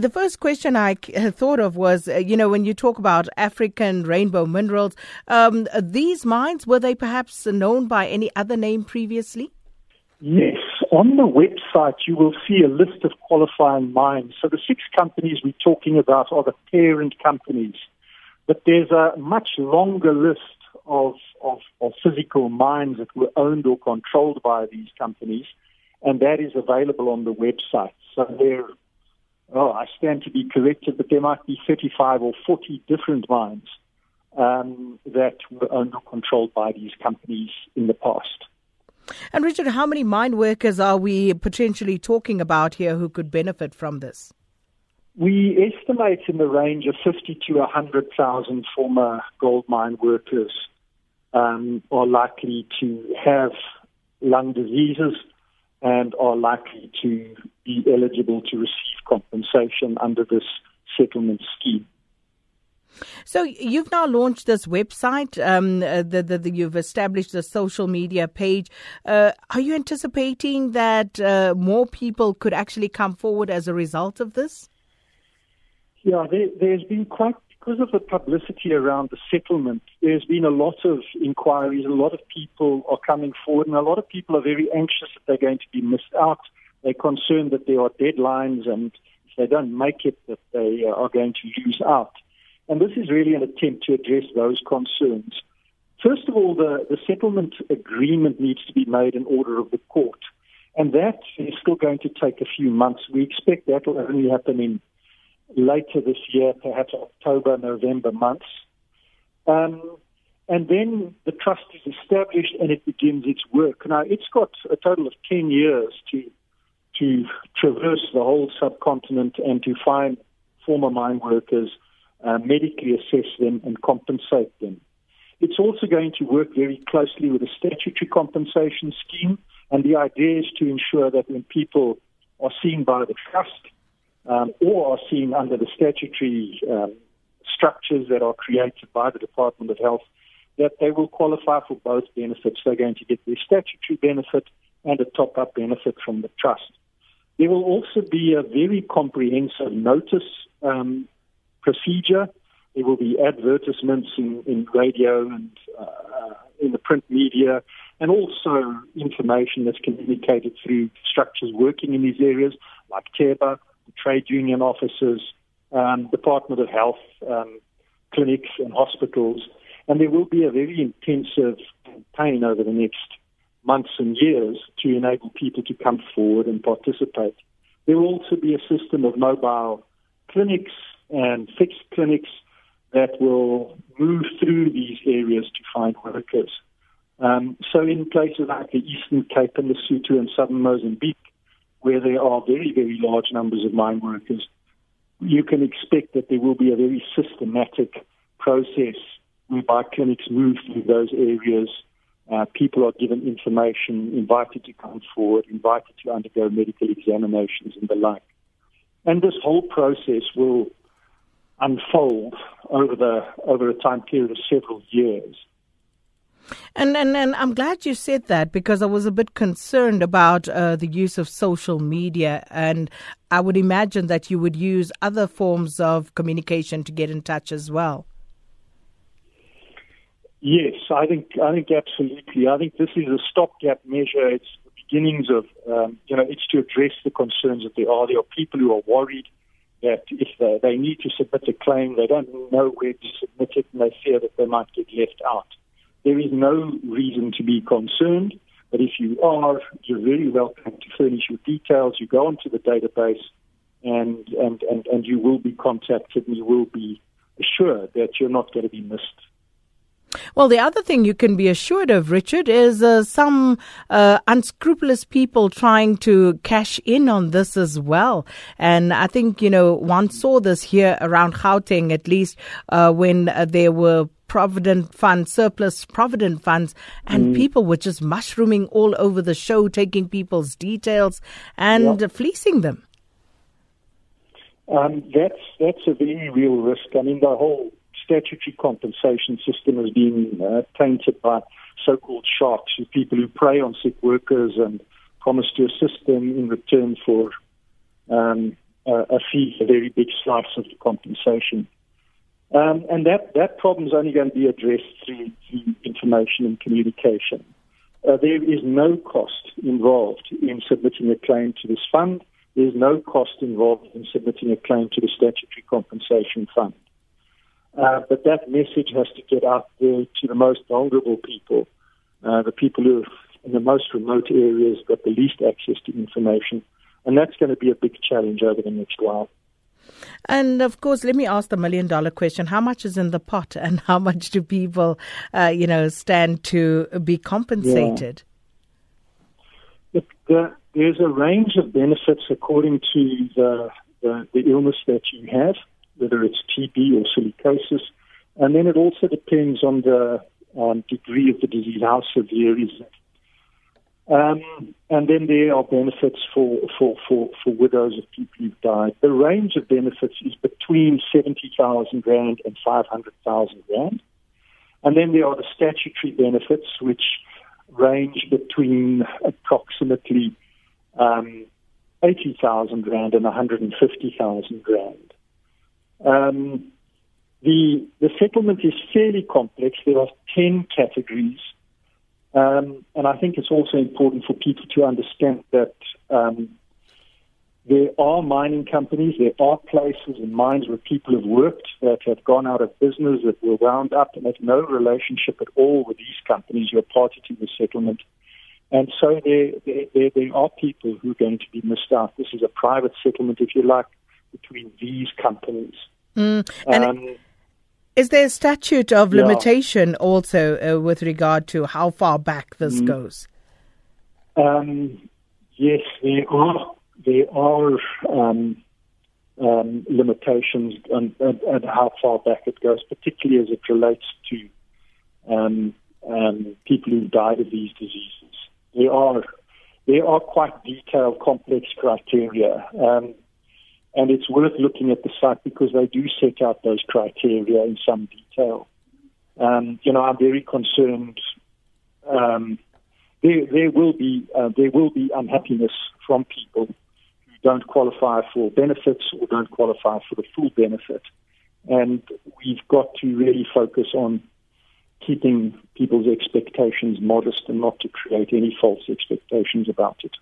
The first question I thought of was, uh, you know, when you talk about African rainbow minerals, um, these mines, were they perhaps known by any other name previously? Yes. On the website, you will see a list of qualifying mines. So the six companies we're talking about are the parent companies. But there's a much longer list of, of, of physical mines that were owned or controlled by these companies, and that is available on the website. So there oh, I stand to be corrected, but there might be 35 or 40 different mines um, that were owned or controlled by these companies in the past. And Richard, how many mine workers are we potentially talking about here who could benefit from this? We estimate in the range of 50 to 100,000 former gold mine workers um, are likely to have lung diseases and are likely to be eligible to receive compensation under this settlement scheme. So you've now launched this website. Um, uh, the, the, the, you've established a social media page. Uh, are you anticipating that uh, more people could actually come forward as a result of this? Yeah, there, has been quite because of the publicity around the settlement. There's been a lot of inquiries. A lot of people are coming forward, and a lot of people are very anxious that they're going to be missed out. They're concerned that there are deadlines, and if they don't make it, that they are going to lose out. And this is really an attempt to address those concerns. First of all, the, the settlement agreement needs to be made in order of the court. And that is still going to take a few months. We expect that will only happen in later this year, perhaps October, November months. Um, and then the trust is established and it begins its work. Now, it's got a total of 10 years to, to traverse the whole subcontinent and to find former mine workers, uh, medically assess them, and compensate them. It's also going to work very closely with the statutory compensation scheme, and the idea is to ensure that when people are seen by the trust, um, or are seen under the statutory um, structures that are created by the Department of Health, that they will qualify for both benefits. They're going to get their statutory benefit and a top up benefit from the trust. There will also be a very comprehensive notice um, procedure. There will be advertisements in, in radio and uh, in the print media, and also information that's communicated through structures working in these areas like TEBA, trade union offices, um, Department of Health, um, clinics and hospitals. And there will be a very intensive campaign over the next months and years to enable people to come forward and participate. There will also be a system of mobile clinics and fixed clinics that will move through these areas to find workers. Um, so in places like the Eastern Cape and the Lesotho and southern Mozambique, where there are very, very large numbers of mine workers, you can expect that there will be a very systematic process whereby clinics move through those areas. Uh, people are given information, invited to come forward, invited to undergo medical examinations and the like. And this whole process will unfold over the over a time period of several years. And, and and I'm glad you said that because I was a bit concerned about uh, the use of social media, and I would imagine that you would use other forms of communication to get in touch as well. Yes, I think I think absolutely. I think this is a stopgap measure. It's the beginnings of um, you know it's to address the concerns that there are. There are people who are worried that if they, they need to submit a claim, they don't know where to submit it, and they fear that they might get left out. There is no reason to be concerned, but if you are, you're very welcome to furnish your details. You go onto the database and, and, and, and you will be contacted and you will be assured that you're not going to be missed. Well, the other thing you can be assured of, Richard, is uh, some uh, unscrupulous people trying to cash in on this as well. And I think, you know, one saw this here around Gauteng, at least, uh, when uh, there were provident funds, surplus provident funds, and mm. people were just mushrooming all over the show, taking people's details and fleecing them. Um, that's that's a very real risk. I mean, the whole statutory compensation system has been uh, tainted by so-called sharks, people who prey on sick workers and promise to assist them in return for um, uh, a fee, a very big slice of the compensation. Um, and that, that problem is only going to be addressed through, through information and communication. Uh, there is no cost involved in submitting a claim to this fund. There's no cost involved in submitting a claim to the statutory compensation fund. Uh, but that message has to get out there to the most vulnerable people, uh, the people who are in the most remote areas got the least access to information. And that's going to be a big challenge over the next while. And of course, let me ask the million dollar question: How much is in the pot, and how much do people, uh, you know, stand to be compensated? Yeah. The, there's a range of benefits according to the, the, the illness that you have, whether it's TB or silicosis, and then it also depends on the um, degree of the disease, how severe is it. Um, and then there are benefits for, for, for, for widows of people who've died. The range of benefits is between 70,000 Rand and 500,000 Rand. And then there are the statutory benefits, which range between approximately um, 80,000 Rand and 150,000 Rand. Um, the, the settlement is fairly complex. There are 10 categories um, and I think it's also important for people to understand that um, there are mining companies, there are places and mines where people have worked that have gone out of business, that were wound up, and have no relationship at all with these companies. You're party to the settlement. And so there, there, there are people who are going to be missed out. This is a private settlement, if you like, between these companies. Mm, and um, is there a statute of limitation yeah. also uh, with regard to how far back this mm. goes? Um, yes, there are. There are um, um, limitations on, on, on, how far back it goes, particularly as it relates to um, um, people who died of these diseases. There are there are quite detailed, complex criteria. Um, and it's worth looking at the site because they do set out those criteria in some detail. Um, you know, I'm very concerned. Um, there, there will be uh, there will be unhappiness from people who don't qualify for benefits or don't qualify for the full benefit, and we've got to really focus on keeping people's expectations modest and not to create any false expectations about it.